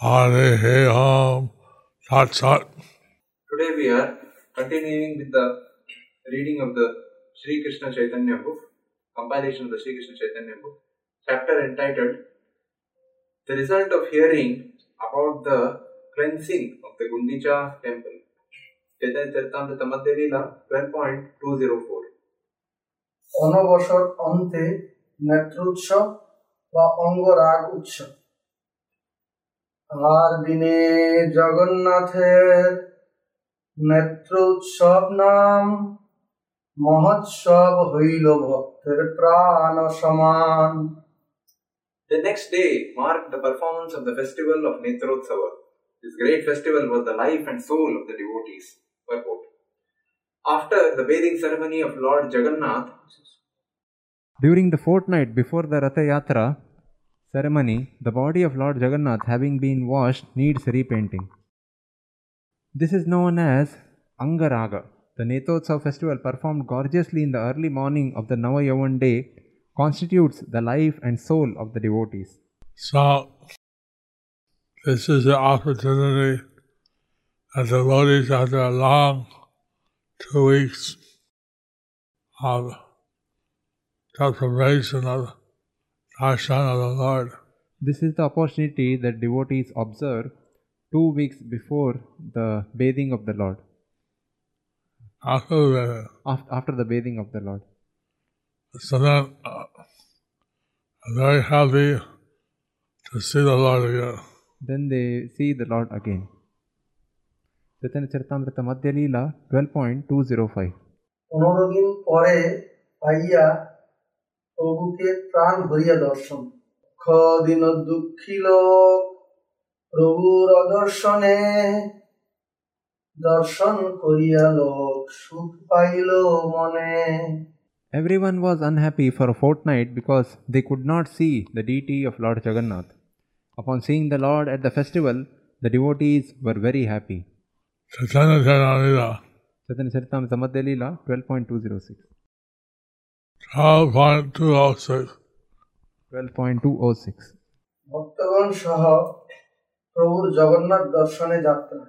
Hare Sat Sat. Today we are continuing with the reading of the Sri Krishna Chaitanya book, compilation of the Sri Krishna Chaitanya book, chapter entitled The Result of Hearing About the Cleansing of the Gundicha Temple. Chaitanya Charitamrita Madhya Leela 12.204 অনবসর অন্তে নেত্রোৎসব বা অঙ্গরাগ উৎসব আর দিনে জগন্নাথের নেত্র উৎসব নাম মহোৎসব হইল ভক্তের প্রাণ সমান The next day marked the performance of the festival of Netrotsava. This great festival was the life and soul of the devotees. Purport. After the bathing ceremony of Lord Jagannath, During the fortnight before the Ratha Yatra ceremony, the body of Lord Jagannath, having been washed, needs repainting. This is known as Angaraga. The Netrotsava festival, performed gorgeously in the early morning of the Navayavan day, constitutes the life and soul of the devotees. So this is the opportunity that the devotees after a long two weeks of deprivation of darshan of the Lord. This is the opportunity that devotees observe two weeks before the bathing of the Lord, After the af- after the bathing of the Lord. so then uh, I'm very happy to see the Lord again. Then they see the Lord again. Chaitanya Charitamrita Madhya Leela 12.205 পনেরো দিন পরে পাইয়া প্রভুকে প্রাণ ভরিয়া দর্শন দুঃখ দিন দুঃখী লোক প্রভুর অদর্শনে দর্শন করিয়া লোক সুখ পাইল মনে Everyone was unhappy for a fortnight because they could not see the deity of Lord Jagannath. Upon seeing the Lord at the festival, the devotees were very happy. Chaitanya Charitamrita Chaitanya Charitamrita Madhya Leela 12.206 12.206 12.206 ভক্তগণ সহ প্রভুর জগন্নাথ দর্শনে যাত্রা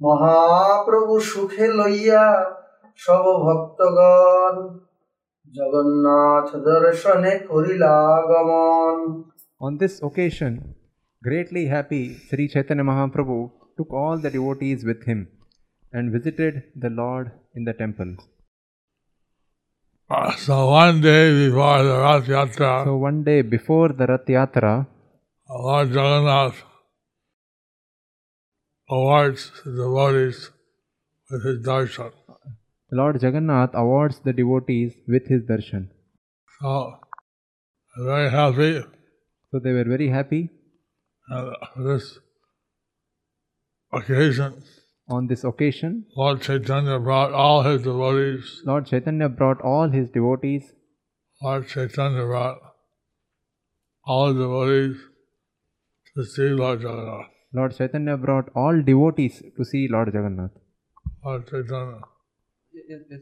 মহাপ্রভু সুখে লইয়া সব ভক্তগণ জগন্নাথ দর্শনে করিলা গমন On this occasion, greatly happy, Sri Chaitanya Mahaprabhu took all the devotees with him and visited the Lord in the temple. Uh, So one day before the Rath Yatra, So one day before the Rath Yatra, Lord Jagannath awards the devotees with his darshan. Lord Jagannath awards the devotees with his darshan. So very happy So they were very happy uh, for this occasion on this occasion, Lord Chaitanya brought all his devotees. Lord Chaitanya brought all his devotees. Lord Chaitanya brought all devotees to see Lord Jagannath. Lord Chaitanya brought all devotees to see Lord Jagannath. Lord Chaitanya. Yes, yes.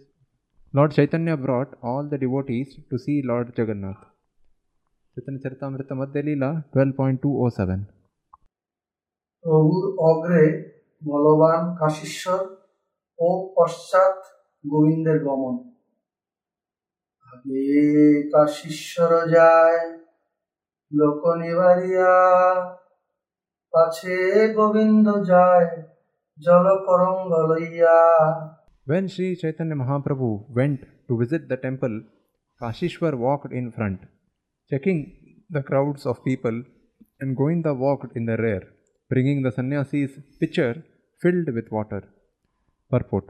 Lord Chaitanya brought all the devotees to see Lord Jagannath. ಚೇತನ ಚರಿತಾಮೃತ ಮಧ್ಯ Leela twelve point two বলবান কাশীশ্বর ও পশ্চাৎ গোবিন্দের গমন আগে কাশীশ্বর যায় লোক নিবারিয়া পাছে গোবিন্দ যায় জল করঙ্গ লইয়া When Sri Chaitanya Mahaprabhu went to visit the temple, Kashishwar walked in front, checking the crowds of people, and Govinda walked in the rear, bringing the sannyasi's pitcher filled with water. Purport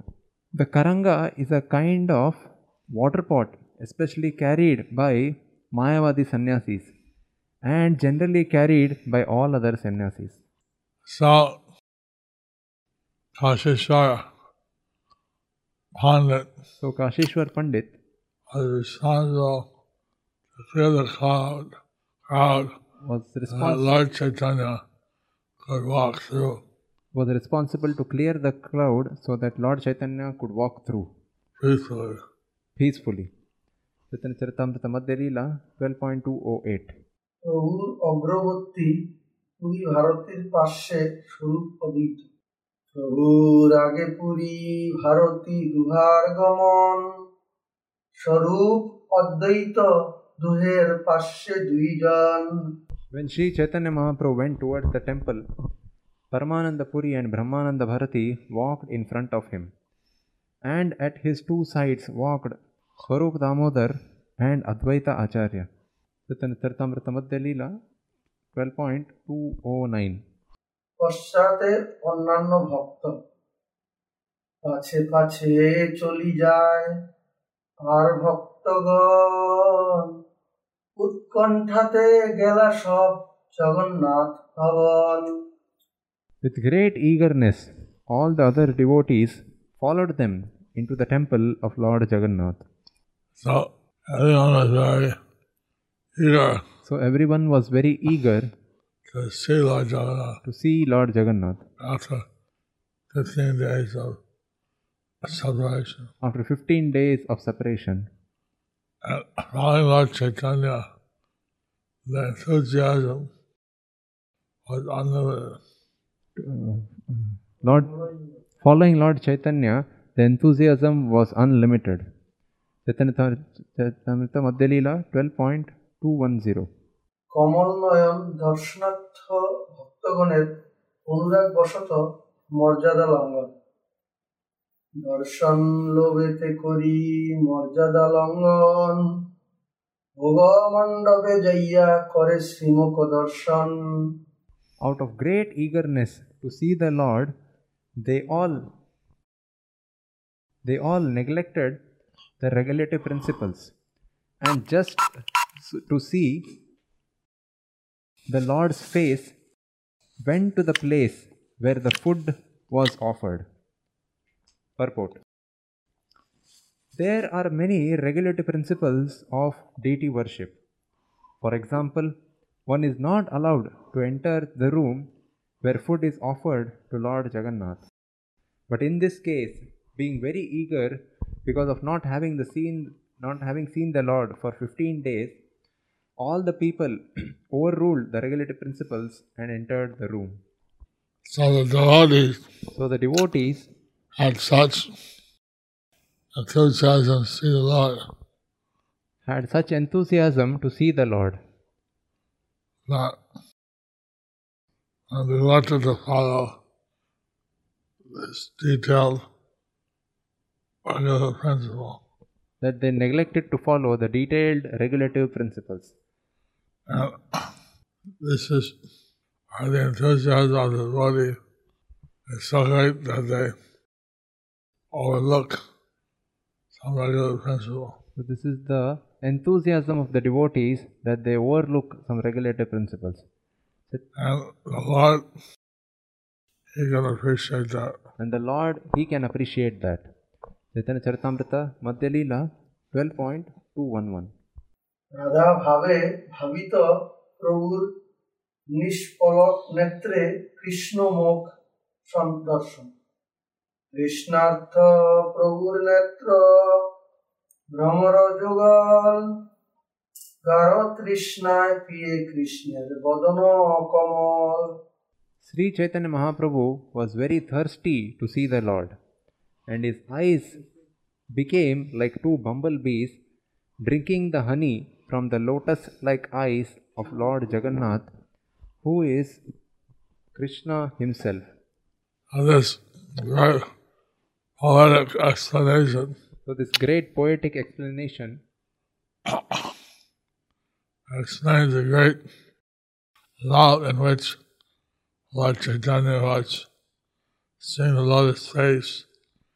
The Karanga is a kind of water pot, especially carried by Mayavadi sannyasis and generally carried by all other sannyasis. So, Kashishwara Pandit So Kashishwar Pandit was responsible to clear the crowd, crowd was responsible. Lord Chaitanya could walk through was responsible to clear the crowd so that Lord Chaitanya could walk through peacefully. peacefully. Chaitanya Charitamrita Madhya Leela 12.208 প্রভুর অগ্রবর্তী পুরী ভারতের পার্শ্বে স্বরূপ অদ্বৈত প্রভুর আগে পুরী ভারতী দুহার গমন স্বরূপ অদ্বৈত দুহের পার্শ্বে দুইজন When Sri Chaitanya Mahaprabhu went towards the temple, Paramananda Puri and Brahmananda Bharati walked in front of him. And at his two sides walked Swarup Damodar and Advaita Acharya. Chaitanya Charitamrita Madhya Leela 12.209 পশ্চাতে অন্যান্য ভক্ত পাছে পাছে চলি যায় আর ভক্তগণ উৎকণ্ঠাতে গেলা সব জগন্নাথ ভবন With great eagerness, all the other devotees followed them into the temple of Lord Jagannath. So, everyone was very eager So everyone was very eager to see Lord Jagannath to see Lord Jagannath. after 15 days of separation. After 15 days of separation, And following Lord Chaitanya, the enthusiasm was unlimited. Lord, following Lord Chaitanya, the enthusiasm was unlimited. Chaitanya Charitamrita Madhya Leela 12.210 কমল নয়ন দর্শনার্থ ভক্তগণের অনুরাগ বশত মর্যাদা লঙ্ঘন দর্শন লোভেতে করি মর্যাদা লঙ্ঘন ভোগ মণ্ডপে যাইয়া করে শ্রীমুখ দর্শন Out of great eagerness to see the Lord, they all they all neglected the regulative principles and just to see the Lord's face went to the place where the food was offered. Purport There are many regulative principles of deity worship. For example, one is not allowed to enter the room where food is offered to Lord Jagannath. But in this case, being very eager because of not having the seen not having seen the Lord for 15 days, all the people overruled the regulative principles and entered the room. So the devotees So the devotees had such enthusiasm to see the Lord had such enthusiasm to see the Lord that and they wanted to follow this detailed regular principle. that they neglected to follow the detailed regulative principles. And this is why the enthusiasm of the body is so great that they overlook some regular principle. So this is the enthusiasm of the devotees that they overlook some regulative principles. And the Lord, He can appreciate that. And the Lord, He can appreciate that. Chaitanya Charitamrita, Madhya Leela 12.211. Radha ভাবে ভাবিত প্রভুর নিষ্পলক নেত্রে কৃষ্ণ মুখ দর্শন কৃষ্ণার্থ প্রভুর নেত্র ভ্রমর যুগল গাঢ় তৃষ্ণায় পিয়ে কৃষ্ণের বদন কমল Sri Chaitanya Mahaprabhu was very thirsty to see the Lord, and his eyes became like two bumblebees drinking the honey from the lotus like eyes of Lord Jagannath, who is Krishna himself. And this great poetic explanation so, this great poetic explanation explains the great love in which Lord Chaitanya was seeing the lotus face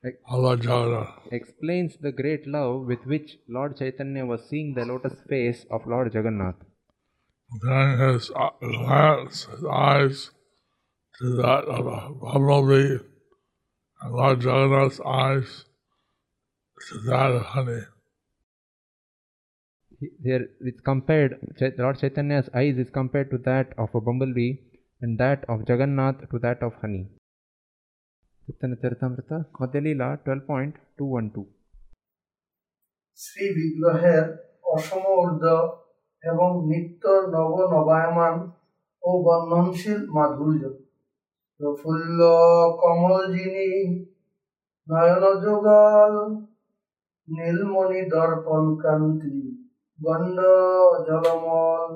of Lord Jagannath. explains the great love with which Lord Chaitanya was seeing the lotus face of Lord Jagannath. Comparing his glance, his eyes to that of bumblebee, and Lord Jagannath's eyes to that of honey. He- Here it's compared, Chai- Lord Chaitanya's eyes is compared to that of a bumblebee and that of Jagannath to that of honey. Chaitanya Charitamrita, Madhya Leela 12.212. Shri বিগ্রহের অসম ঊর্ধ্ব এবং নিত্য নব নবায়মান ও বর্ণনশীল মাধুর্য প্রফুল্ল কমল যিনি নয়ন যোগাল নীলমণি দর্পণ কান্তি গণ্ড জলমল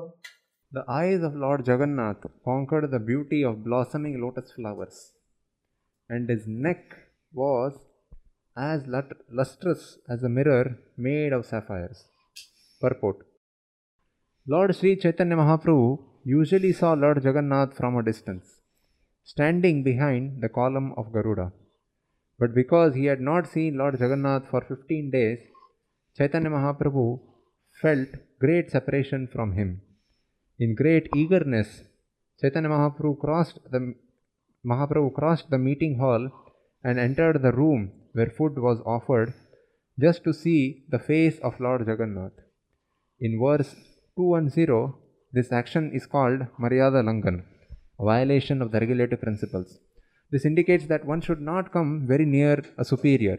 The eyes of Lord Jagannath conquered the beauty of blossoming lotus flowers, and his neck was as lut- lustrous as a mirror made of sapphires. Purport Lord Sri Chaitanya Mahaprabhu usually saw Lord Jagannath from a distance, standing behind the column of Garuda. But because he had not seen Lord Jagannath for 15 days, Chaitanya Mahaprabhu felt great separation from him. In great eagerness, Chaitanya Mahaprabhu crossed the Mahaprabhu crossed the meeting hall and entered the room where food was offered just to see the face of Lord Jagannath. In verse 210, this action is called Maryada Langan, a violation of the regulative principles. This indicates that one should not come very near a superior.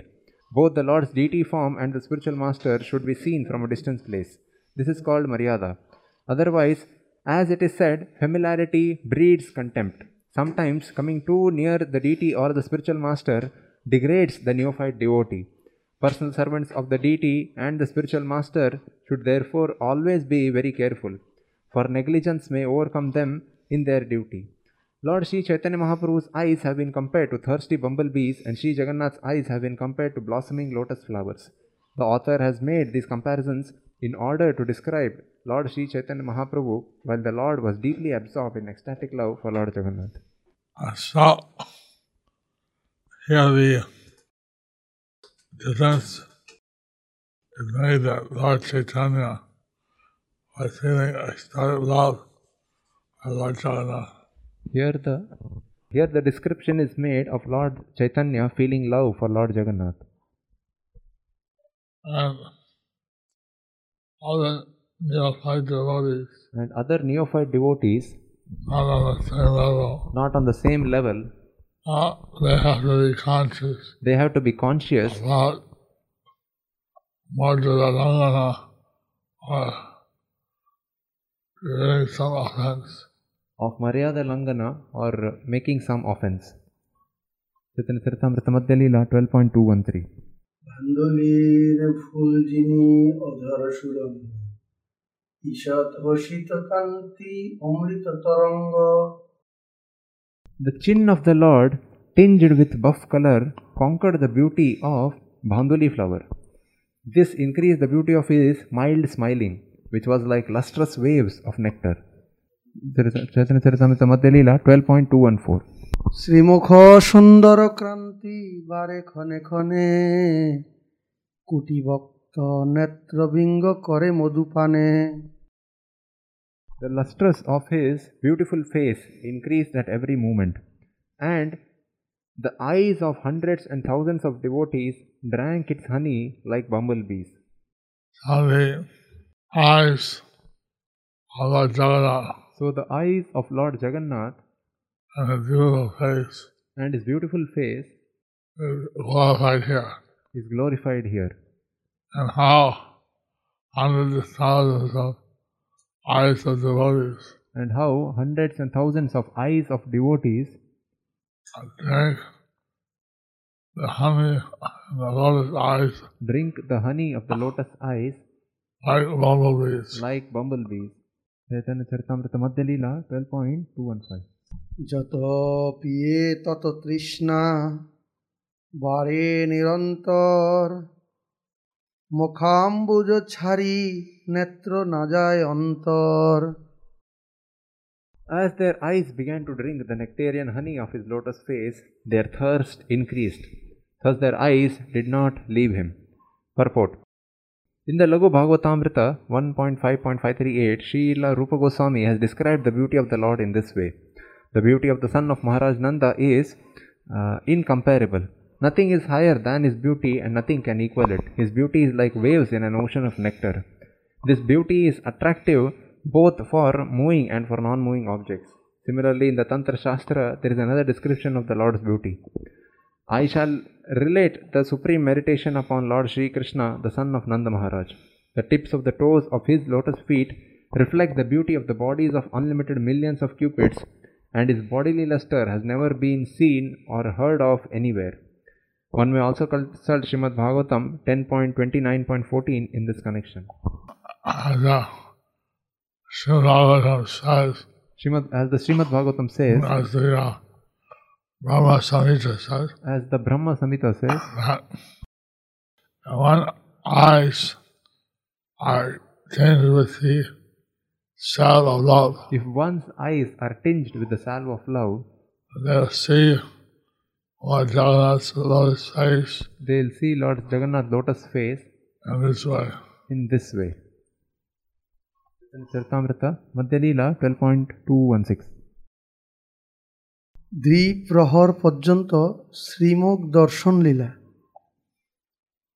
Both the Lord's deity form and the spiritual master should be seen from a distant place. This is called Maryada. Otherwise, as it is said, familiarity breeds contempt. Sometimes coming too near the deity or the spiritual master degrades the neophyte devotee. Personal servants of the deity and the spiritual master should therefore always be very careful, for negligence may overcome them in their duty. Lord Sri Chaitanya Mahaprabhu's eyes have been compared to thirsty bumblebees, and Sri Jagannath's eyes have been compared to blossoming lotus flowers. The author has made these comparisons in order to describe Lord Sri Chaitanya Mahaprabhu while the Lord was deeply absorbed in ecstatic love for Lord Jagannath. Saw here the defense is made that Lord Chaitanya was feeling ecstatic love for Lord Jagannath. Here the here the description is made of Lord Chaitanya feeling love for Lord Jagannath. And other neophyte devotees And other neophyte devotees, not on the same level. not on the same level, Uh, they have to be conscious they have to be conscious about Madhura or doing some offense of Maryada Langana or making some offense. Chaitanya Charitamrita Madhyalila twelve The chin of the Lord, tinged with buff color, conquered the beauty of bandhuli flower. This increased the beauty of his mild smiling, which was like lustrous waves of nectar. Chaitanya Charitamrita Madhya Leela 12.214. শ্রীমুখ সুন্দর ক্রান্তি বারে ক্ষণে ক্ষণে কুটি ভক্ত নেত্রবিঙ্গ করে মধুপানে The lustrous of his beautiful face increased at every moment, and the eyes of hundreds and thousands of devotees drank its honey like bumblebees. So the eyes of Lord Jagannath so the eyes of Lord Jagannath and his beautiful face and his beautiful face is glorified here. is glorified here. And how hundreds of thousands of eyes of devotees And how hundreds and thousands of eyes of devotees drink the honey in the lotus eyes drink the honey of the lotus eyes like bumblebees. like bumblebees. Chaitanya Charitamrita Madhya Leela 12.215. যত পিয়ে তত তৃষ্ণা বারে নিরন্তর মুখাম্বুজ ছাড়ি নেত্র না যায় অন্তর As their eyes began to drink the nectarian honey of his lotus face, their thirst increased. Thus their eyes did not leave him. Purport In the Laghu Bhagavatamrita 1.5.538, Srila Rupa Goswami has described the beauty of the Lord in this way. The beauty of the son of Maharaj Nanda is uh, incomparable. Nothing is higher than his beauty and nothing can equal it. His beauty is like waves in an ocean of nectar. This beauty is attractive both for moving and for non moving objects. Similarly, in the Tantra Shastra, there is another description of the Lord's beauty. I shall relate the supreme meditation upon Lord Sri Krishna, the son of Nanda Maharaj. The tips of the toes of his lotus feet reflect the beauty of the bodies of unlimited millions of cupids, and his bodily luster has never been seen or heard of anywhere. One may also consult Srimad Bhagavatam 10.29.14 in this connection. Uh, Srimad says, Srimad, as the Srimad Bhagavatam says, as the uh, Brahma Samhita says, as the Brahma Samhita says, that eyes are tinged with the salve of love, if one's eyes are tinged with the salve of love, they'll see Lord Jagannath's lotus face they'll see Lord Jagannath lotus face in this way. in this way. Charitamrita, Madhyalila 12.216. দ্বিপ্রহর পর্যন্ত শ্রীমুখ দর্শন লীলা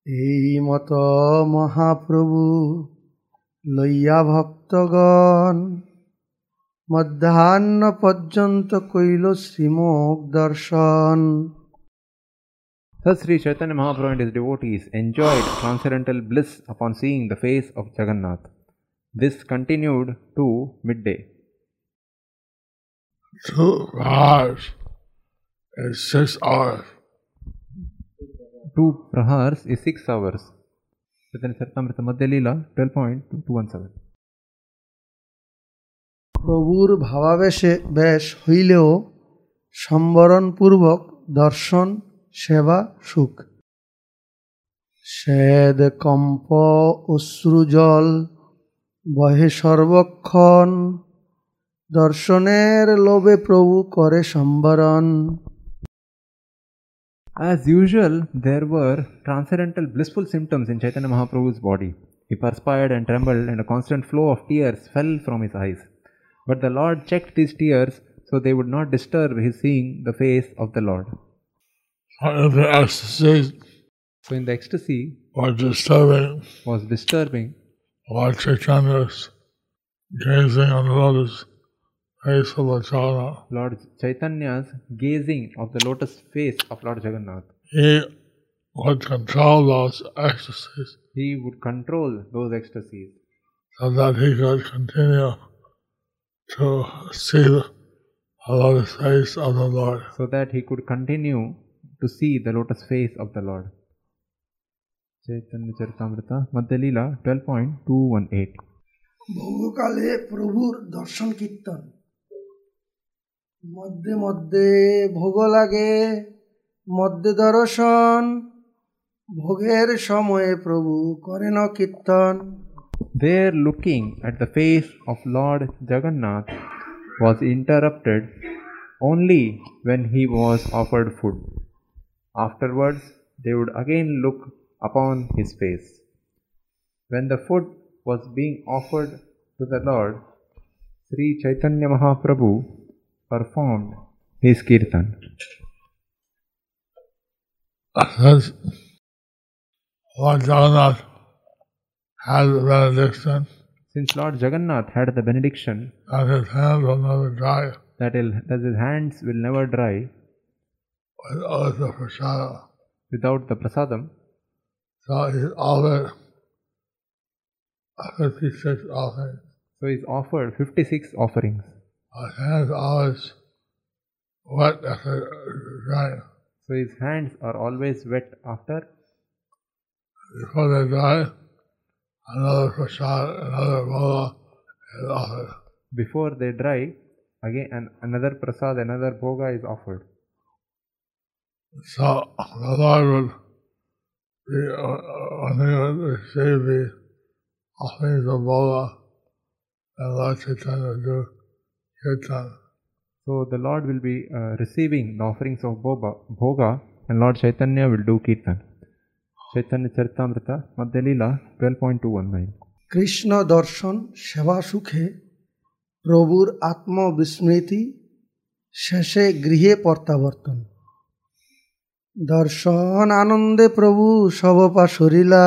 এই মত মহাপ্রভু লইয়া ভক্তগণ মধ্যাহ্ন পর্যন্ত কইল শ্রীমুখ দর্শন Thus Sri Chaitanya Mahaprabhu and his devotees enjoyed transcendental bliss upon seeing the face of Jagannath. This continued to midday. Two hours is six hours. Two prahars is six hours. Chaitanya Charitamrita Madhyalila 12.217. প্রভুর ভাবাবেশে বেশ হইলেও সম্বরণপূর্বক দর্শন সেবা সুখ shade comp অশ্রুজল বহে সর্বক্ষণ দর্শনের লোভে প্রভু করে সম্বরণ As usual, there were transcendental blissful symptoms in Chaitanya Mahaprabhu's body. He perspired and trembled, and a constant flow of tears fell from his eyes. But the Lord checked these tears so they would not disturb his seeing the face of the Lord. One of the ecstasies So, in the ecstasy was disturbing was disturbing Lord Chaitanya's gazing on the lotus Lord Chaitanya's gazing of the lotus face of Lord Jagannath. He would control those ecstasies He would control those ecstasies so that he could continue to see the lotus face of the Lord. so that he could continue to see the lotus face of the Lord. Chaitanya Charitamrita, Madhyalila 12.218. বহুকালে প্রভুর দর্শন কীর্তন মধ্যে মধ্যে ভোগ লাগে মধ্যে দর্শন ভোগের সময়ে প্রভু করেন কীর্তন There, looking at the face of Lord Jagannath was interrupted only when he was offered food. Afterwards, they would again look upon his face. When the food was being offered to the Lord, Sri Chaitanya Mahaprabhu performed his kirtan. Since Lord Jagannath had the benediction Since Lord Jagannath had the benediction that his hands will never dry that, his hands will never dry without the prasada, without the prasadam, so he offered 56 offerings. so he's offered 56 offerings. His hands always wet after drying. So his hands are always wet after. Before they dry, another prasad, another bola is offered. Before they dry, Again, an, another prasad, another bhoga is offered. So the Lord would be, uh, when he would receive the offerings of Bhoga, and Lord Chaitanya would do kirtan. So the Lord will be uh, receiving the offerings of boba, bhoga and Lord Chaitanya will do kirtan. Chaitanya Charitamrita, Madhya Leela 12.219. Krishna দর্শন সেবা সুখে প্রভুর আত্মবিস্মৃতি শেষে গৃহে প্রত্যাবর্তন দর্শন আনন্দে প্রভু সবপা সরিলা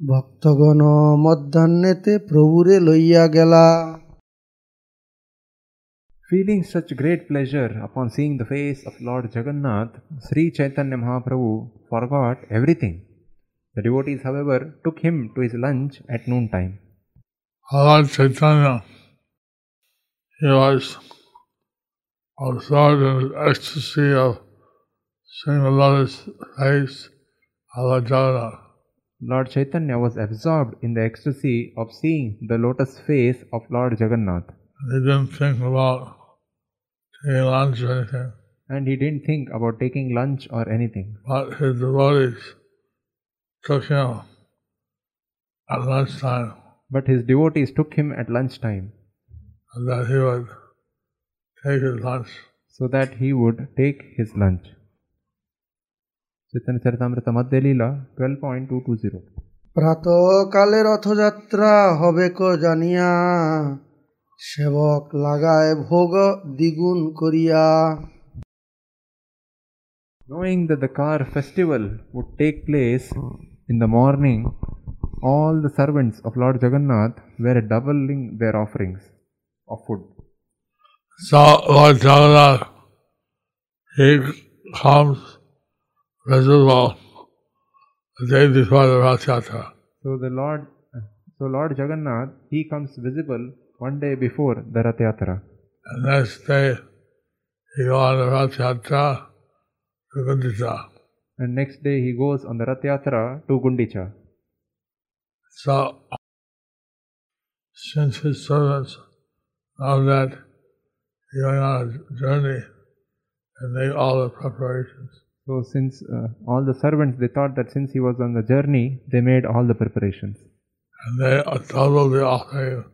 ভক্তগণ মধ্যাহ্নেতে প্রভুরে লইয়া গেলা Feeling such great pleasure upon seeing the face of Lord Jagannath, Sri Chaitanya Mahaprabhu forgot everything. The devotees, however, took him to his lunch at noontime. Lord Chaitanya, he was absorbed in the ecstasy of seeing the lotus face of Lord Jagannath. Lord Chaitanya was absorbed in the ecstasy of seeing the lotus face of Lord Jagannath, He didn't think about taking lunch or anything, and he didn't think about taking lunch or anything. but his devotees took him at lunchtime But his devotees took him at lunchtime and that he would take his lunch. so that he would take his lunch. Chaitanya Charitamrita Madhya Leela 12.220 প্রাতকালে Rathyatra হবে ক জানিয়া সেবক লাগায় ভোগ দ্বিগুণ করিয়া Knowing that the car festival would take place in the morning, all the servants of Lord Jagannath were doubling their offerings of food. So Lord Jagannath, he comes visible the day before the Rath Yatra. So the Lord, so Lord Jagannath, he comes visible one day before the Rath Yatra. And next day, he goes on the Rath Yatra to Gundicha. And next day he goes on the Rath Yatra to Gundicha. So, since his servants know that he's going on a journey and make all the preparations, So since uh, all the servants, they thought that since he was on the journey, they made all the preparations. and they double the offering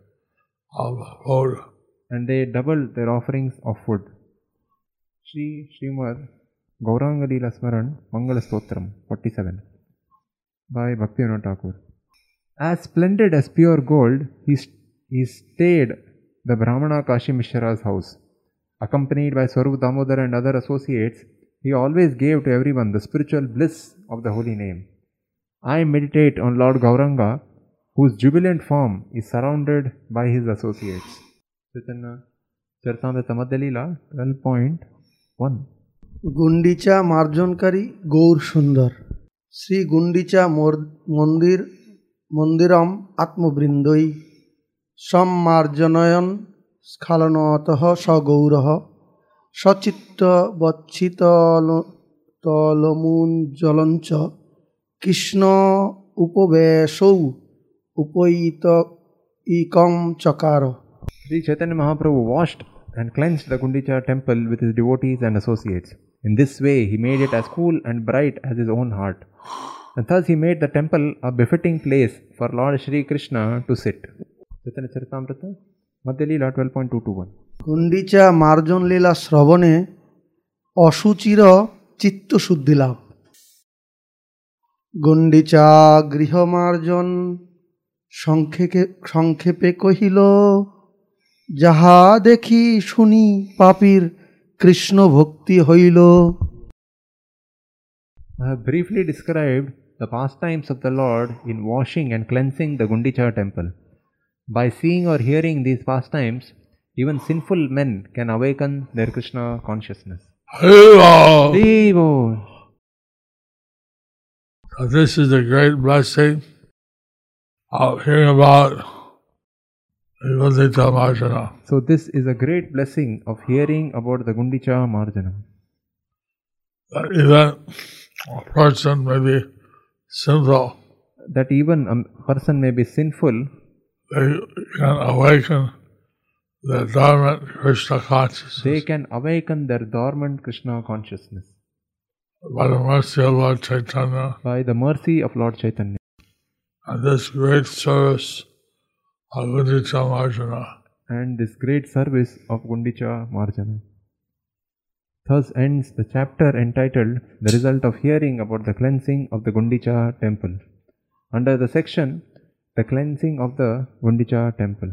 of food. And they doubled their offerings of food. Sri Srimad Gauranga Leela Smaran Mangala Stotram 47 by Bhaktivinoda Thakur. As splendid as pure gold, he, st- he stayed the Brahmana Kashi Mishra's house. Accompanied by Swarup Damodar and other associates, he always gave to everyone the spiritual bliss of the holy name. I meditate on Lord Gauranga, whose jubilant form is surrounded by his associates. Chaitanya Charitamrita Madhya Leela 12.1 Gundicha মার্জনকারী Gaurasundar Shri Gundicha মন্দির মন্দিরম আত্মবৃন্দই সম্মার্জনয়ন স্খালনত সগৌর সচিত্ত বচ্ছিতল তলমুঞ্জলঞ্চ Krishna উপবেশৌ উপৈত ইকং চকার Sri Chaitanya Mahaprabhu washed and cleansed the Gundicha temple with his devotees and associates. In this way, he made it as cool and bright as his own heart. And thus, he made the temple a befitting place for Lord Shri Krishna to sit. Chaitanya Charitamrita, Madhya Leela 12.221. Gundicha মার্জন লীলা শ্রবণে অসুচির চিত্তশুদ্ধি লাভ গুন্ডিচা গৃহমার্জন সংক্ষেপে সংক্ষেপে কহিল যাহা দেখি শুনি পাপীর কৃষ্ণ ভক্তি হইল I have briefly described the pastimes of the Lord in washing and cleansing the Gundicha temple. By seeing or hearing these pastimes, even sinful men can awaken their Krishna consciousness. Hero! Hri Bol. So this is a great blessing of hearing about Vivadita Marjana. So, this is a great blessing of hearing about the Gundicha Marjana. That even a person may be sinful, That even a person may be sinful, they can awaken their dormant Krishna consciousness they can awaken their dormant Krishna consciousness by the mercy of Lord Chaitanya by the mercy of Lord Chaitanya. And this great service of Gundicha Marjana. and this great service of Gundicha Marjana. Thus ends the chapter entitled The Result of Hearing about the Cleansing of the Gundicha Temple. Under the section The Cleansing of the Gundicha Temple.